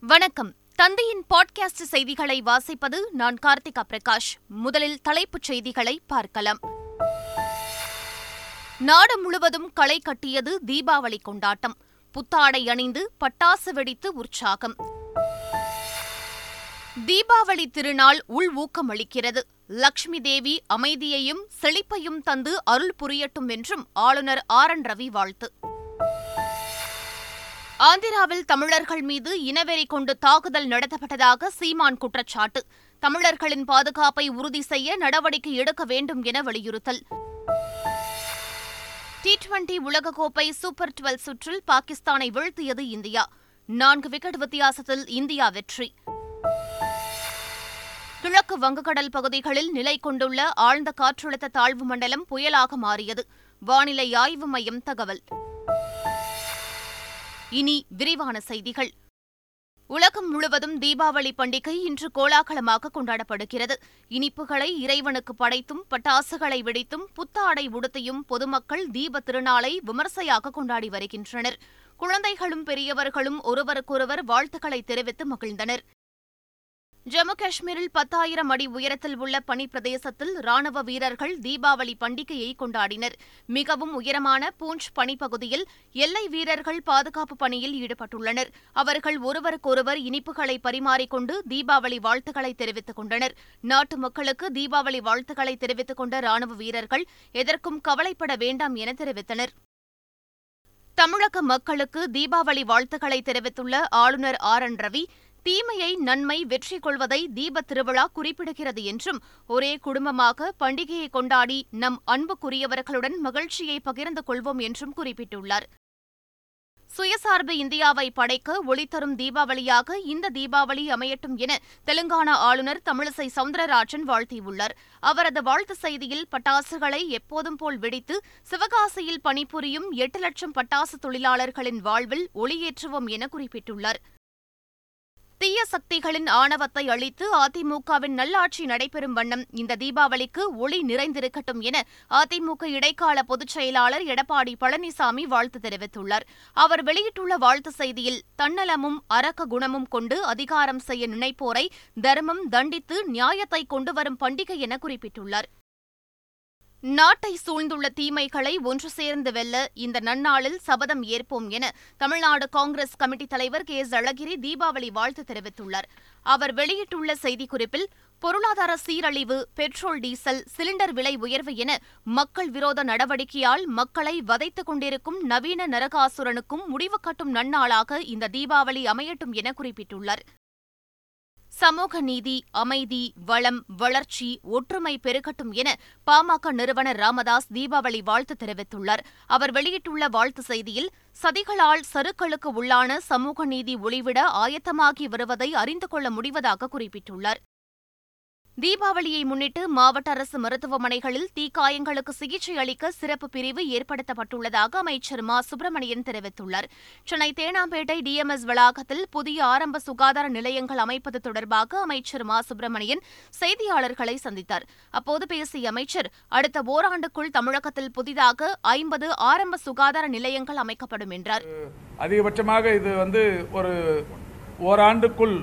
வணக்கம். தந்தையின் பாட்காஸ்ட் செய்திகளை வாசிப்பது நான் கார்த்திகா பிரகாஷ். முதலில் தலைப்புச் செய்திகளை பார்க்கலாம். நாடு முழுவதும் களை கட்டியது தீபாவளி கொண்டாட்டம். புத்தாடை அணிந்து பட்டாசு வெடித்து உற்சாகம். தீபாவளி திருநாள் உள் ஊக்கம் அளிக்கிறது. தேவி அமைதியையும் செழிப்பையும் தந்து அருள் புரியட்டும் என்றும் ஆளுநர் ஆர் என் ரவி வாழ்த்து. ஆந்திராவில் தமிழர்கள் மீது இனவெறி கொண்டு தாக்குதல் நடத்தப்பட்டதாக சீமான் குற்றச்சாட்டு. தமிழர்களின் பாதுகாப்பை உறுதி செய்ய நடவடிக்கை எடுக்க வேண்டும் என வலியுறுத்தல். டி டுவெண்டி உலகக்கோப்பை சூப்பர் டுவெல் சுற்றில் பாகிஸ்தானை வீழ்த்தியது இந்தியா. நான்கு விக்கெட் வித்தியாசத்தில் இந்தியா வெற்றி. கிழக்கு வங்கக்கடல் பகுதிகளில் நிலை கொண்டுள்ள ஆழ்ந்த காற்றழுத்த தாழ்வு மண்டலம் புயலாக மாறியது. வானிலை ஆய்வு மையம் தகவல். இனி விரிவான செய்திகள். உலகம் முழுவதும் தீபாவளி பண்டிகை இன்று கோலாகலமாக கொண்டாடப்படுகிறது. இனிப்புகளை இறைவனுக்கு படைத்தும் பட்டாசுகளை வெடித்தும் புத்தாடை உடுத்தியும் பொதுமக்கள் தீப திருநாளை விமர்சையாக கொண்டாடி வருகின்றனர். குழந்தைகளும் பெரியவர்களும் ஒருவருக்கொருவர் வாழ்த்துக்களை தெரிவித்து மகிழ்ந்தனர். ஜம்மு காஷ்மீரில் பத்தாயிரம் அடி உயரத்தில் உள்ள பனிப்பிரதேசத்தில் ராணுவ வீரர்கள் தீபாவளி பண்டிகையை கொண்டாடினர். மிகவும் உயரமான பூஞ்ச் பனிப்பகுதியில் எல்லை வீரர்கள் பாதுகாப்பு பணியில் ஈடுபட்டுள்ளனர். அவர்கள் ஒருவருக்கொருவர் இனிப்புகளை பரிமாறிக்கொண்டு தீபாவளி வாழ்த்துக்களை தெரிவித்துக் கொண்டனர். நாட்டு மக்களுக்கு தீபாவளி வாழ்த்துக்களை தெரிவித்துக் கொண்ட ராணுவ வீரர்கள் எதற்கும் கவலைப்பட வேண்டாம் என தெரிவித்தனர். தமிழக மக்களுக்கு தீபாவளி வாழ்த்துக்களை தெரிவித்துள்ள ஆளுநர் ஆர். என். ரவி தீமையை நன்மை வெற்றி கொள்வதை தீபத் திருவிழா குறிப்பிடுகிறது என்றும் ஒரே குடும்பமாக பண்டிகையை கொண்டாடி நம் அன்புக்குரியவர்களுடன் மகிழ்ச்சியை பகிர்ந்து கொள்வோம் என்றும் குறிப்பிட்டுள்ளார். சுயசார்பு இந்தியாவை படைக்க ஒளித்தரும் தீபாவளியாக இந்த தீபாவளி அமையட்டும் என தெலுங்கானா ஆளுநர் தமிழிசை சவுந்தரராஜன் வாழ்த்தியுள்ளார். அவரது வாழ்த்து செய்தியில் பட்டாசுகளை எப்போதும் போல் வெடித்து சிவகாசியில் பணிபுரியும் எட்டு லட்சம் பட்டாசு தொழிலாளர்களின் வாழ்வில் ஒளியேற்றுவோம் என குறிப்பிட்டுள்ளார். தீய சக்திகளின் ஆணவத்தை அழித்து அதிமுகவின் நல்லாட்சி நடைபெறும் வண்ணம் இந்த தீபாவளிக்கு ஒளி நிறைந்திருக்கட்டும் என அதிமுக இடைக்கால பொதுச் செயலாளர் எடப்பாடி பழனிசாமி வாழ்த்து தெரிவித்துள்ளார். அவர் வெளியிட்டுள்ள வாழ்த்து செய்தியில் தன்னலமும் அரக்க குணமும் கொண்டு அதிகாரம் செய்ய நினைப்போரை தர்மம் தண்டித்து நியாயத்தை கொண்டுவரும் பண்டிகை என குறிப்பிட்டுள்ளார். நாட்டை சூழ்ந்துள்ள தீமைகளை ஒன்று சேர்ந்து வெல்ல இந்த நன்னாளில் சபதம் ஏற்போம் என தமிழ்நாடு காங்கிரஸ் கமிட்டி தலைவர் கே. எஸ். அழகிரி தீபாவளி வாழ்த்து தெரிவித்துள்ளார். அவர் வெளியிட்டுள்ள செய்திக்குறிப்பில் பொருளாதார சீரழிவு பெட்ரோல் டீசல் சிலிண்டர் விலை உயர்வு என மக்கள் விரோத நடவடிக்கையால் மக்களை வதைத்துக் கொண்டிருக்கும் நவீன நரகாசுரனுக்கும் முடிவு கட்டும் நன்னாளாக இந்த தீபாவளி அமையட்டும் என குறிப்பிட்டுள்ளார். சமூக நீதி அமைதி வளம் வளர்ச்சி ஒற்றுமை பெருகட்டும் என பாமக நிறுவனர் ராமதாஸ் தீபாவளி வாழ்த்து தெரிவித்துள்ளார். அவர் வெளியிட்டுள்ள வாழ்த்து செய்தியில் சதிகளால் சருக்களுக்கு உள்ளான சமூக நீதி ஒளிவிட ஆயத்தமாகி வருவதை அறிந்து கொள்ள முடிவதாக குறிப்பிட்டுள்ளார். தீபாவளியை முன்னிட்டு மாவட்ட அரசு மருத்துவமனைகளில் தீக்காயங்களுக்கு சிகிச்சை அளிக்க சிறப்பு பிரிவு ஏற்படுத்தப்பட்டுள்ளதாக அமைச்சர் மா. சுப்பிரமணியன் தெரிவித்துள்ளார். சென்னை தேனாம்பேட்டை டிஎம்எஸ் வளாகத்தில் புதிய ஆரம்ப சுகாதார நிலையங்கள் அமைப்பது தொடர்பாக அமைச்சர் மா. சுப்பிரமணியன் செய்தியாளர்களை சந்தித்தார். அப்போது பேசிய அமைச்சர் அடுத்த ஓராண்டுக்குள் தமிழகத்தில் புதிதாக ஐம்பது ஆரம்ப சுகாதார நிலையங்கள் அமைக்கப்படும் என்றார். அதிகபட்சமாக இது வந்து ஒரு ஓராண்டுக்குள்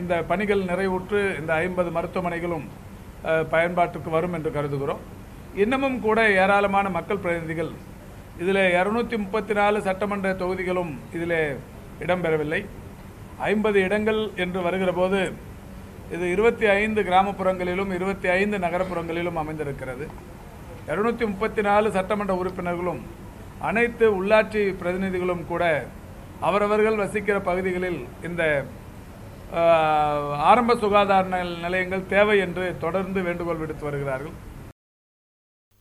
இந்த பணிகள் நிறைவுற்று இந்த ஐம்பது மருத்துவமனைகளும் பயன்பாட்டுக்கு வரும் என்று கருதுகிறோம். இன்னமும் கூட ஏராளமான மக்கள் பிரதிநிதிகள் இதில் இரநூத்தி முப்பத்தி நாலு சட்டமன்ற தொகுதிகளும் இதில் இடம்பெறவில்லை. ஐம்பது இடங்கள் என்று வருகிற போது இது இருபத்தி ஐந்து கிராமப்புறங்களிலும் இருபத்தி ஐந்து நகரப்புறங்களிலும் அமைந்திருக்கிறது. இரநூத்தி முப்பத்தி நாலு சட்டமன்ற உறுப்பினர்களும் அனைத்து உள்ளாட்சி பிரதிநிதிகளும் கூட அவரவர்கள் வசிக்கிற பகுதிகளில் இந்த ஆரம்ப சுகாதார நிலையங்கள் தேவை என்று தொடர்ந்து வேண்டுகோள் விடுத்து வருகிறார்கள்.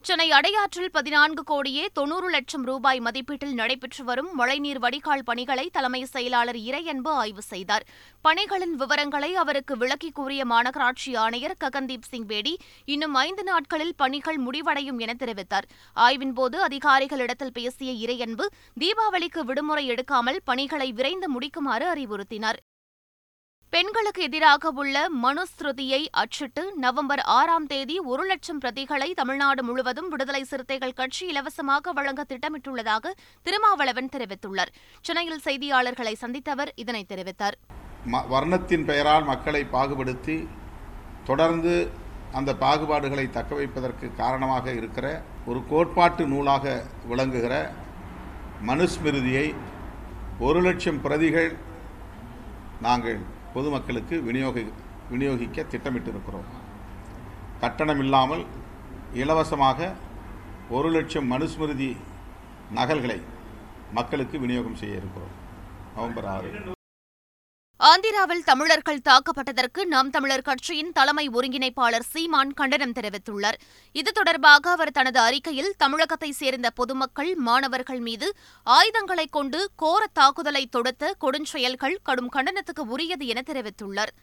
சென்னை அடையாற்றில் பதினான்கு கோடியே தொன்னூறு லட்சம் ரூபாய் மதிப்பீட்டில் நடைபெற்று வரும் மழைநீர் வடிகால் பணிகளை தலைமை செயலாளர் இறையன்பு ஆய்வு செய்தார். பணிகளின் விவரங்களை அவருக்கு விளக்கி கூறிய மாநகராட்சி ஆணையர் ககன்தீப் சிங் பேடி இன்னும் ஐந்து நாட்களில் பணிகள் முடிவடையும் என தெரிவித்தார். ஆய்வின்போது அதிகாரிகளிடத்தில் பேசிய இறையன்பு தீபாவளிக்கு விடுமுறை எடுக்காமல் பணிகளை விரைந்து முடிக்குமாறு அறிவுறுத்தினார். பெண்களுக்கு எதிராக உள்ள மனுஸ்ருதியை அச்சிட்டு நவம்பர் ஆறாம் தேதி ஒரு லட்சம் பிரதிகளை தமிழ்நாடு முழுவதும் விடுதலை சிறுத்தைகள் கட்சி இலவசமாக வழங்க திட்டமிட்டுள்ளதாக திருமாவளவன் தெரிவித்துள்ளார். சென்னையில் செய்தியாளர்களை சந்தித்தவர் இதனை தெரிவித்தார். ம வர்ணத்தின் பெயரால் மக்களை பாகுபடுத்தி தொடர்ந்து அந்த பாகுபாடுகளை தக்க வைப்பதற்கு காரணமாக இருக்கிற ஒரு கோட்பாட்டு நூலாக விளங்குகிற மனுஸ்மிருதியை ஒரு லட்சம் பிரதிகள் நாங்கள் பொதுமக்களுக்கு விநியோகி விநியோகிக்க திட்டமிட்டிருக்கிறோம். கட்டணம் இல்லாமல் இலவசமாக ஒரு லட்சம் மனுஸ்மிருதி நகல்களை மக்களுக்கு விநியோகம் செய்ய இருக்கிறோம். நவம்பர் ஆறு. ஆந்திராவில் தமிழர்கள் தாக்கப்பட்டதற்கு நாம் தமிழர் கட்சியின் தலைமை ஒருங்கிணைப்பாளர் சீமான் கண்டனம் தெரிவித்துள்ளார். இது தொடர்பாக அவர் தனது அறிக்கையில் தமிழகத்தை சேர்ந்த பொதுமக்கள் மாணவர்கள் மீது ஆயுதங்களை கொண்டு கோர தாக்குதலை தொடுத்த கொடுஞ்செயல்கள் கடும் கண்டனத்துக்கு உரியது என தெரிவித்துள்ளார்.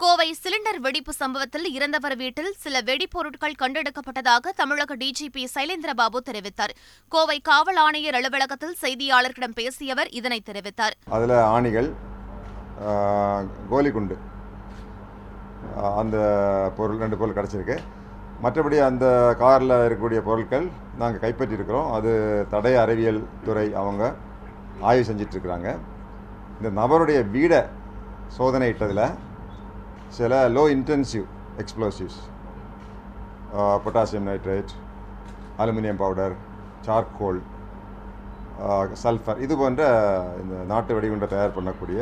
கோவை சிலிண்டர் வெடிப்பு சம்பவத்தில் இறந்தவர் வீட்டில் சில வெடிப்பொருட்கள் கண்டெடுக்கப்பட்டதாக தமிழக டிஜிபி சைலேந்திரபாபு தெரிவித்தார். கோவை காவல் ஆணையர் அலுவலகத்தில் செய்தியாளர்களிடம் பேசிய அவர் இதனை தெரிவித்தார். அதுல ஆணிகள் கோலிக்குண்டு. அந்த பொருள் ரெண்டு பொருள் கிடச்சிருக்கு. மற்றபடி அந்த காரில் இருக்கக்கூடிய பொருட்கள் நாங்கள் கைப்பற்றியிருக்கிறோம். அது தடய அறிவியல் துறை அவங்க ஆய்வு செஞ்சிட்ருக்குறாங்க. இந்த நபருடைய வீடை சோதனை இட்டதில் சில low intensive explosives potassium nitrate aluminium powder charcoal sulphur. இது போன்ற இந்த நாட்டு வெடிகுண்டை தயார் பண்ணக்கூடிய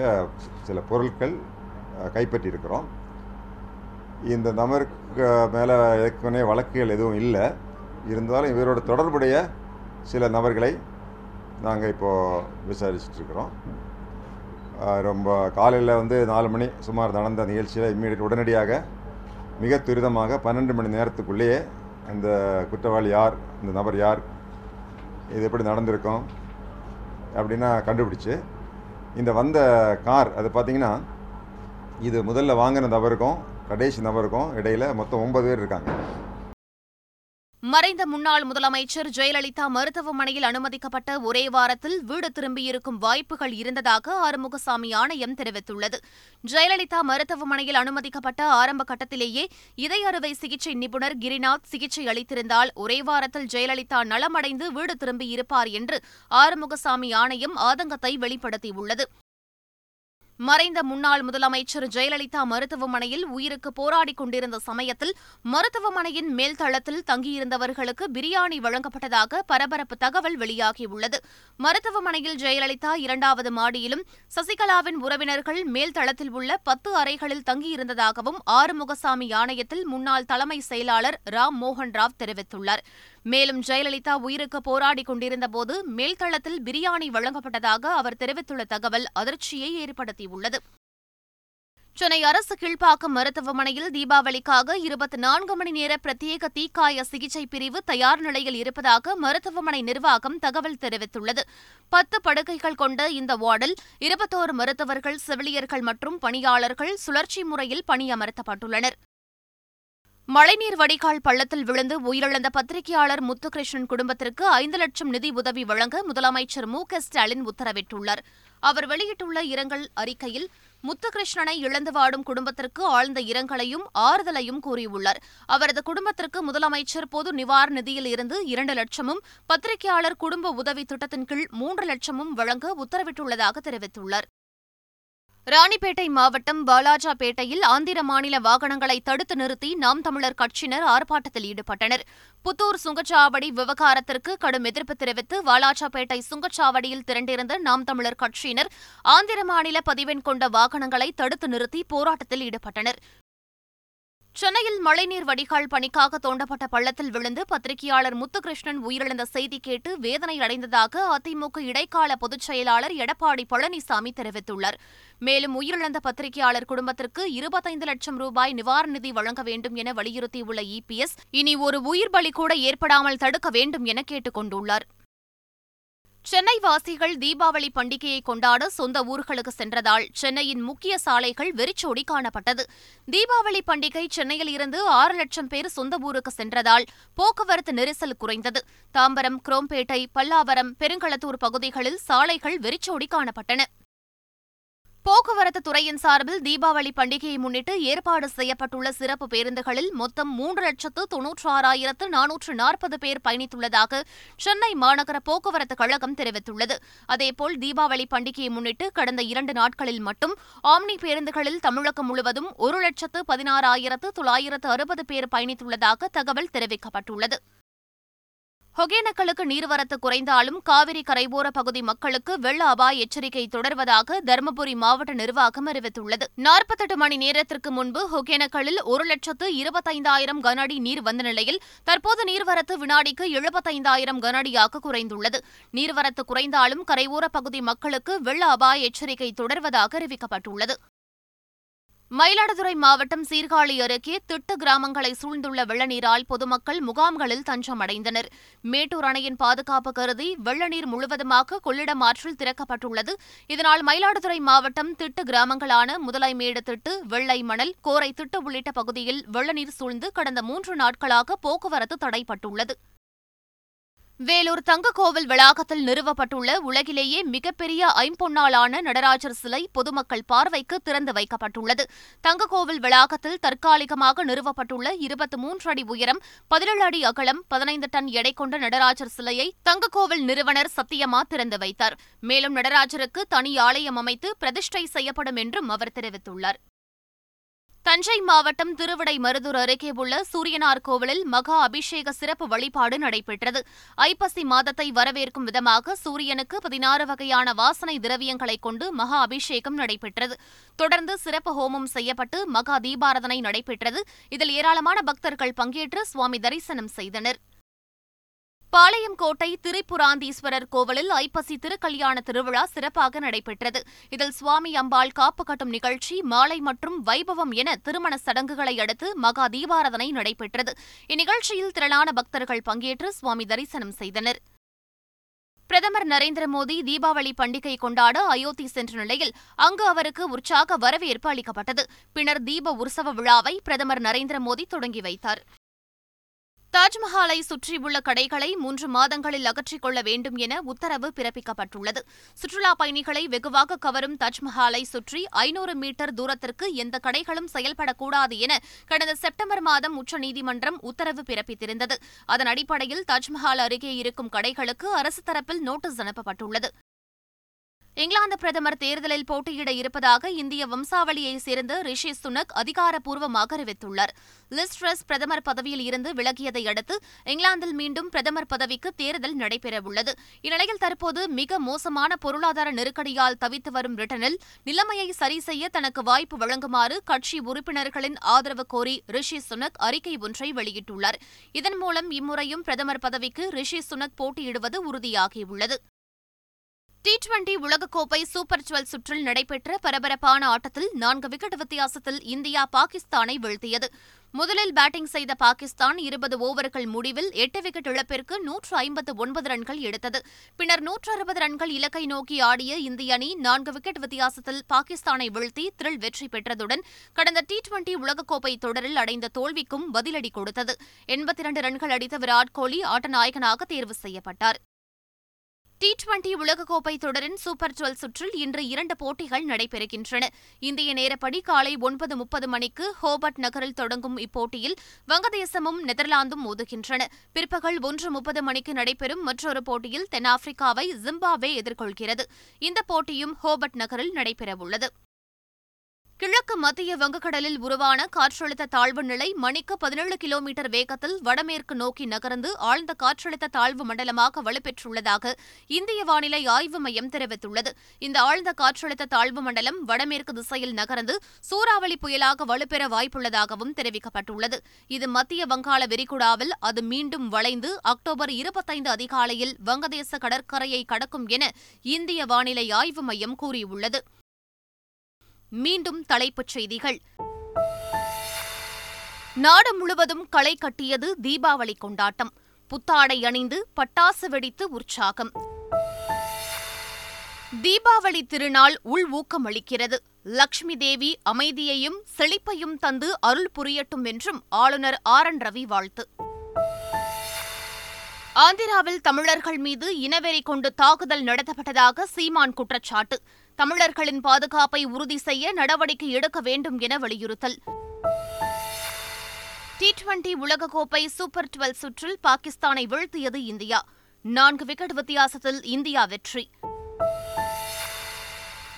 சில பொருட்கள் கைப்பற்றியிருக்கிறோம். இந்த நபருக்கு மேலே ஏற்கனவே வழக்குகள் எதுவும் இல்லை. இருந்தாலும் இவரோட தொடர்புடைய சில நபர்களை நாங்கள் இப்போது விசாரிச்சுட்ருக்கிறோம். ரொம்ப காலையில் வந்து நாலு மணி சுமார் நடந்த நிகழ்ச்சியில் இம்மீடியட் உடனடியாக மிக துரிதமாக பன்னெண்டு மணி நேரத்துக்குள்ளேயே அந்த குற்றவாளி யார் இந்த நபர் யார் இது எப்படி நடந்திருக்கும் அப்படின்னா கண்டுபிடிச்சு. இந்த வந்த கார் அது பார்த்தீங்கன்னா இது முதல்ல வாங்கின நபருக்கும் கடைசி நபருக்கும் இடையில் மொத்தம் ஒன்பது பேர் இருக்காங்க. மறைந்த முன்னாள் முதலமைச்சர் ஜெயலலிதா மருத்துவமனையில் அனுமதிக்கப்பட்ட ஒரே வாரத்தில் வீடு திரும்பியிருக்கும் வாய்ப்புகள் இருந்ததாக ஆறுமுகசாமி ஆணையம் தெரிவித்துள்ளது. ஜெயலலிதா மருத்துவமனையில் அனுமதிக்கப்பட்ட ஆரம்ப கட்டத்திலேயே இதய அறுவை சிகிச்சை நிபுணர் கிரிநாத் சிகிச்சை அளித்திருந்தால் ஒரே வாரத்தில் ஜெயலலிதா நலமடைந்து வீடு திரும்பியிருப்பார் என்று ஆறுமுகசாமி ஆணையம் ஆதங்கத்தை வெளிப்படுத்தியுள்ளது. மறைந்த முன்னாள் முதலமைச்சர் ஜெயலலிதா மருத்துவமனையில் உயிருக்கு போராடிக் கொண்டிருந்த சமயத்தில் மருத்துவமனையின் மேல்தளத்தில் தங்கியிருந்தவர்களுக்கு பிரியாணி வழங்கப்பட்டதாக பரபரப்பு தகவல் வெளியாகியுள்ளது. மருத்துவமனையில் ஜெயலலிதா இரண்டாவது மாடியிலும் சசிகலாவின் உறவினர்கள் மேல்தளத்தில் உள்ள பத்து அறைகளில் தங்கியிருந்ததாகவும் ஆறுமுகசாமி ஆணையத்தில் முன்னாள் தலைமை செயலாளர் ராம் மோகன் ராவ் தெரிவித்துள்ளார். மேலும் ஜெயலலிதா உயிருக்கு போராடிக் கொண்டிருந்தபோது மேல்தளத்தில் பிரியாணி வழங்கப்பட்டதாக அவர் தெரிவித்துள்ள தகவல் அதிர்ச்சியை ஏற்படுத்தியுள்ளது. சென்னை அரசு கீழ்ப்பாக்கம் மருத்துவமனையில் தீபாவளிக்காக இருபத்தி நான்கு மணி நேர பிரத்யேக தீக்காய சிகிச்சை பிரிவு தயார் நிலையில் இருப்பதாக மருத்துவமனை நிர்வாகம் தகவல் தெரிவித்துள்ளது. பத்து படுக்கைகள் கொண்ட இந்த வார்டில் இருபத்தோரு மருத்துவர்கள் செவிலியர்கள் மற்றும் பணியாளர்கள் சுழற்சி முறையில் பணியமர்த்தப்பட்டுள்ளனர். மழைநீர் வடிகால் பள்ளத்தில் விழுந்து உயிரிழந்த பத்திரிகையாளர் முத்துகிருஷ்ணன் குடும்பத்திற்கு ஐந்து லட்சம் நிதி உதவி வழங்க முதலமைச்சர் மு க ஸ்டாலின் உத்தரவிட்டுள்ளார். அவர் வெளியிட்டுள்ள இரங்கல் அறிக்கையில் முத்துகிருஷ்ணனை இழந்து வாடும் குடும்பத்திற்கு ஆழ்ந்த இரங்கலையும் ஆறுதலையும் கூறியுள்ளார். அவரது குடும்பத்திற்கு முதலமைச்சர் பொது நிவாரண நிதியில் இருந்து இரண்டு லட்சமும் பத்திரிகையாளர் குடும்ப உதவி திட்டத்தின் கீழ் மூன்று லட்சமும் வழங்க உத்தரவிட்டுள்ளதாக தெரிவித்துள்ளார். ராணிப்பேட்டை மாவட்டம் பாலாஜாபேட்டையில் ஆந்திர மாநில வாகனங்களை தடுத்து நிறுத்தி நாம் தமிழர் கட்சியினர் ஆர்ப்பாட்டத்தில் ஈடுபட்டனர். புத்தூர் சுங்கச்சாவடி விவகாரத்திற்கு கடும் எதிர்ப்பு தெரிவித்து வாலாஜாபேட்டை சுங்கச்சாவடியில் திரண்டிருந்த நாம் தமிழர் கட்சியினர் ஆந்திர மாநில பதிவெண் கொண்ட வாகனங்களை தடுத்து நிறுத்தி போராட்டத்தில் ஈடுபட்டனர். சென்னையில் மழைநீர் வடிகால் பணிக்காக தோண்டப்பட்ட பள்ளத்தில் விழுந்து பத்திரிகையாளர் முத்துகிருஷ்ணன் உயிரிழந்த செய்தி கேட்டு வேதனை அடைந்ததாக அதிமுக இடைக்கால பொதுச் செயலாளர் எடப்பாடி பழனிசாமி தெரிவித்துள்ளார். மேலும் உயிரிழந்த பத்திரிகையாளர் குடும்பத்திற்கு இருபத்தைந்து லட்சம் ரூபாய் நிவாரண நிதி வழங்க வேண்டும் என வலியுறுத்தியுள்ள இபிஎஸ் இனி ஒரு உயிர் பலி கூட ஏற்படாமல் தடுக்க வேண்டும் என கேட்டுக் கொண்டுள்ளார். சென்னை வாசிகள் தீபாவளி பண்டிகையை கொண்டாட சொந்த ஊர்களுக்கு சென்றதால் சென்னையின் முக்கிய சாலைகள் வெறிச்சோடி காணப்பட்டது. தீபாவளி பண்டிகை சென்னையில் இருந்து ஆறு லட்சம் பேர் சொந்த ஊருக்கு சென்றதால் போக்குவரத்து நெரிசல் குறைந்தது. தாம்பரம் குரோம்பேட்டை பல்லாவரம் பெருங்களத்தூர் பகுதிகளில் சாலைகள் வெறிச்சோடி காணப்பட்டன. போக்குவரத்து துறையின் சார்பில் தீபாவளி பண்டிகையை முன்னிட்டு ஏற்பாடு செய்யப்பட்டுள்ள சிறப்பு பேருந்துகளில் மொத்தம் மூன்று லட்சத்து தொன்னூற்று ஆறாயிரத்து நானூற்று நாற்பது பேர் பயணித்துள்ளதாக சென்னை மாநகர போக்குவரத்து கழகம் தெரிவித்துள்ளது. அதேபோல் தீபாவளி பண்டிகையை முன்னிட்டு கடந்த இரண்டு நாட்களில் மட்டும் ஆம்னி பேருந்துகளில் தமிழகம் முழுவதும் ஒரு லட்சத்து பதினாறாயிரத்து தொள்ளாயிரத்து அறுபது பேர் பயணித்துள்ளதாக தகவல் தெரிவிக்கப்பட்டுள்ளது. ஒகேனக்கலுக்கு நீர்வரத்து குறைந்தாலும் காவிரி கரையோர பகுதி மக்களுக்கு வெள்ள அபாய எச்சரிக்கை தொடர்வதாக தருமபுரி மாவட்ட நிர்வாகம் அறிவித்துள்ளது. நாற்பத்தெட்டு மணி நேரத்திற்கு முன்பு ஒகேனக்கலில் ஒரு லட்சத்து இருபத்தைந்தாயிரம் கனஅடி நீர் வந்த நிலையில் தற்போது நீர்வரத்து வினாடிக்கு எழுபத்தைந்தாயிரம் கனஅடியாக குறைந்துள்ளது. நீர்வரத்து குறைந்தாலும் கரையோர பகுதி மக்களுக்கு வெள்ள அபாய எச்சரிக்கை தொடர்வதாக அறிவிக்கப்பட்டுள்ளது. மயிலாடுதுறை மாவட்டம் சீர்காழி அருகே திட்டு கிராமங்களை சூழ்ந்துள்ள வெள்ளநீரால் பொதுமக்கள் முகாம்களில் தஞ்சம் அடைந்தனர் மேட்டூர் அணையின் பாதுகாப்பு கருதி வெள்ளநீர் முழுவதுமாக கொள்ளிடம் ஆற்றில் திறக்கப்பட்டுள்ளது. இதனால் மயிலாடுதுறை மாவட்டம் திட்டு கிராமங்களான முதலைமேடு திட்டு வெள்ளை மணல் கோரை திட்டு உள்ளிட்ட பகுதியில் வெள்ளநீர் சூழ்ந்து கடந்த மூன்று நாட்களாக போக்குவரத்து தடைப்பட்டுள்ளது. வேலூர் தங்கக்கோவில் வளாகத்தில் நிறுவப்பட்டுள்ள உலகிலேயே மிகப்பெரிய ஐம்பொன்னாளான நடராஜர் சிலை பொதுமக்கள் பார்வைக்கு திறந்து வைக்கப்பட்டுள்ளது. தங்கக்கோவில் வளாகத்தில் தற்காலிகமாக நிறுவப்பட்டுள்ள இருபத்தி மூன்று அடி உயரம் பதினேழு அடி அகலம் பதினைந்து டன் எடை கொண்ட நடராஜர் சிலையை தங்கக்கோவில் நிறுவனர் சத்தியமா திறந்து வைத்தார். மேலும் நடராஜருக்கு தனி ஆலயம் அமைத்து பிரதிஷ்டை செய்யப்படும் என்றும் அவர் தெரிவித்துள்ளார். தஞ்சை மாவட்டம் திருவிடை மருதூர் அருகே உள்ள சூரியனார் கோவிலில் மகா அபிஷேக சிறப்பு வழிபாடு நடைபெற்றது. ஐப்பசி மாதத்தை வரவேற்கும் விதமாக சூரியனுக்கு பதினாறு வகையான வாசனை திரவியங்களை கொண்டு மகா அபிஷேகம் நடைபெற்றது. தொடர்ந்து சிறப்பு ஹோமம் செய்யப்பட்டு மகா தீபாரதனை நடைபெற்றது. இதில் ஏராளமான பக்தர்கள் பங்கேற்று சுவாமி தரிசனம் செய்தனர். பாளையங்கோட்டை திரிபுராந்தீஸ்வரர் கோவிலில் ஐப்பசி திருக்கல்யாண திருவிழா சிறப்பாக நடைபெற்றது. இதில் சுவாமி அம்பாள் காப்பு கட்டும் நிகழ்ச்சி மாலை மற்றும் வைபவம் என திருமண சடங்குகளை அடுத்து மகா தீபாரதனை நடைபெற்றது. இந்நிகழ்ச்சியில் திரளான பக்தர்கள் பங்கேற்று சுவாமி தரிசனம் செய்தனர். பிரதமர் நரேந்திர மோடி தீபாவளி பண்டிகை கொண்டாட அயோத்தி சென்ற நிலையில் அங்கு அவருக்கு உற்சாக வரவேற்பு அளிக்கப்பட்டது. பின்னர் தீப உற்சவ விழாவை பிரதமர் நரேந்திர மோடி தொடங்கி வைத்தார். தாஜ்மஹாலை சுற்றியுள்ள கடைகளை மூன்று மாதங்களில் அகற்றிக் கொள்ள வேண்டும் என உத்தரவு பிறப்பிக்கப்பட்டுள்ளது. சுற்றுலாப் பயணிகளை வெகுவாக கவரும் தாஜ்மஹாலை சுற்றி ஐநூறு மீட்டர் தூரத்திற்கு எந்த கடைகளும் செயல்படக்கூடாது என கடந்த செப்டம்பர் மாதம் உச்சநீதிமன்றம் உத்தரவு பிறப்பித்திருந்தது. அதன் அடிப்படையில் தாஜ்மஹால் அருகே இருக்கும் கடைகளுக்கு அரசு தரப்பில் நோட்டீஸ் அனுப்பப்பட்டுள்ளது. இங்கிலாந்து பிரதமர் தேர்தலில் போட்டியிட இருப்பதாக இந்திய வம்சாவளியைச் சேர்ந்த ரிஷி சுனக் அதிகாரப்பூர்வமாக அறிவித்துள்ளார். லிஸ்ட்ரஸ் பிரதமர் பதவியில் இருந்து விலகியதை அடுத்து இங்கிலாந்தில் மீண்டும் பிரதமர் பதவிக்கு தேர்தல் நடைபெறவுள்ளது. இந்நிலையில் தற்போது மிக மோசமான பொருளாதார நெருக்கடியால் தவித்து வரும் பிரிட்டனில் நிலைமையை சரி செய்ய தனக்கு வாய்ப்பு வழங்குமாறு கட்சி உறுப்பினர்களின் ஆதரவு கோரி ரிஷி சுனக் அறிக்கை ஒன்றை வெளியிட்டுள்ளார். இதன் மூலம் இம்முறையும் பிரதமர் பதவிக்கு ரிஷி சுனக் போட்டியிடுவது உறுதியாகியுள்ளது. டி டுவெண்டி உலகக்கோப்பை சூப்பர் டுவெல் சுற்றில் நடைபெற்ற பரபரப்பான ஆட்டத்தில் நான்கு விக்கெட் வித்தியாசத்தில் இந்தியா பாகிஸ்தானை வீழ்த்தியது. முதலில் பேட்டிங் செய்த பாகிஸ்தான் இருபது ஓவர்கள் முடிவில் எட்டு விக்கெட் இழப்பிற்கு நூற்று ஐம்பத்து ஒன்பது ரன்கள் எடுத்தது. பின்னர் நூற்று அறுபது ரன்கள் இலக்கை நோக்கி ஆடிய இந்திய அணி நான்கு விக்கெட் வித்தியாசத்தில் பாகிஸ்தானை வீழ்த்தி த்ரில் வெற்றி பெற்றதுடன் கடந்த டி டுவெண்டி உலகக்கோப்பை தொடரில் அடைந்த தோல்விக்கும் பதிலடி கொடுத்தது. எண்பத்தி இரண்டு ரன்கள் அடித்த விராட் கோலி ஆட்டநாயகனாக தேர்வு செய்யப்பட்டார். டி டுவெண்டி உலகக்கோப்பை தொடரின் சூப்பர் டுவெல் சுற்றில் இன்று இரண்டு போட்டிகள் நடைபெறுகின்றன. இந்திய நேரப்படி காலை ஒன்பது முப்பது மணிக்கு ஹோபர்ட் நகரில் தொடங்கும் இப்போட்டியில் வங்கதேசமும் நெதர்லாந்தும் மோதுகின்றன. பிற்பகல் ஒன்று முப்பது மணிக்கு நடைபெறும் மற்றொரு போட்டியில் தென்னாப்பிரிக்காவை ஜிம்பாப்வே எதிர்கொள்கிறது. இந்த போட்டியும் ஹோபர்ட் நகரில் நடைபெறவுள்ளது. கிழக்கு மத்திய வங்கக்கடலில் உருவான காற்றழுத்த தாழ்வு நிலை மணிக்கு பதினேழு கிலோமீட்டர் வேகத்தில் வடமேற்கு நோக்கி நகர்ந்து ஆழ்ந்த காற்றழுத்த தாழ்வு மண்டலமாக வலுப்பெற்றுள்ளதாக இந்திய வானிலை ஆய்வு மையம் தெரிவித்துள்ளது. இந்த ஆழ்ந்த காற்றழுத்த தாழ்வு மண்டலம் வடமேற்கு திசையில் நகர்ந்து சூறாவளி புயலாக வலுப்பெற வாய்ப்புள்ளதாகவும் தெரிவிக்கப்பட்டுள்ளது. இது மத்திய வங்காள விரிகுடாவில் அது மீண்டும் வளைந்து அக்டோபர் இருபத்தைந்து அதிகாலையில் வங்கதேச கடற்கரையை கடக்கும் என இந்திய வானிலை ஆய்வு மையம் கூறியுள்ளது. மீண்டும் தலைப்புச் செய்திகள். நாடு முழுவதும் களை கட்டியது தீபாவளி கொண்டாட்டம். புத்தாடை அணிந்து பட்டாசு வெடித்து உற்சாகம். தீபாவளி திருநாள் உள் ஊக்கமளிக்கிறது லக்ஷ்மி தேவி அமைதியையும் செழிப்பையும் தந்து அருள் புரியட்டும் என்றும் ஆளுநர் ஆர் என் ரவி வாழ்த்து. ஆந்திராவில் தமிழர்கள் மீது இனவெறி கொண்டு தாக்குதல் நடத்தப்பட்டதாக சீமான் குற்றச்சாட்டு. தமிழர்களின் பாதுகாப்பை உறுதி செய்ய நடவடிக்கை எடுக்க வேண்டும் என வலியுறுத்தல். டி டுவெண்டி உலகக்கோப்பை சூப்பர் டுவெல் சுற்றில் பாகிஸ்தானை வீழ்த்தியது இந்தியா. நான்கு விக்கெட் வித்தியாசத்தில் இந்தியா வெற்றி.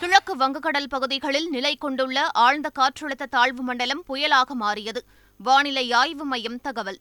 கிழக்கு வங்கக்கடல் பகுதிகளில் நிலை கொண்டுள்ள ஆழ்ந்த காற்றழுத்த தாழ்வு மண்டலம் புயலாக மாறியது. வானிலை ஆய்வு மையம் தகவல்.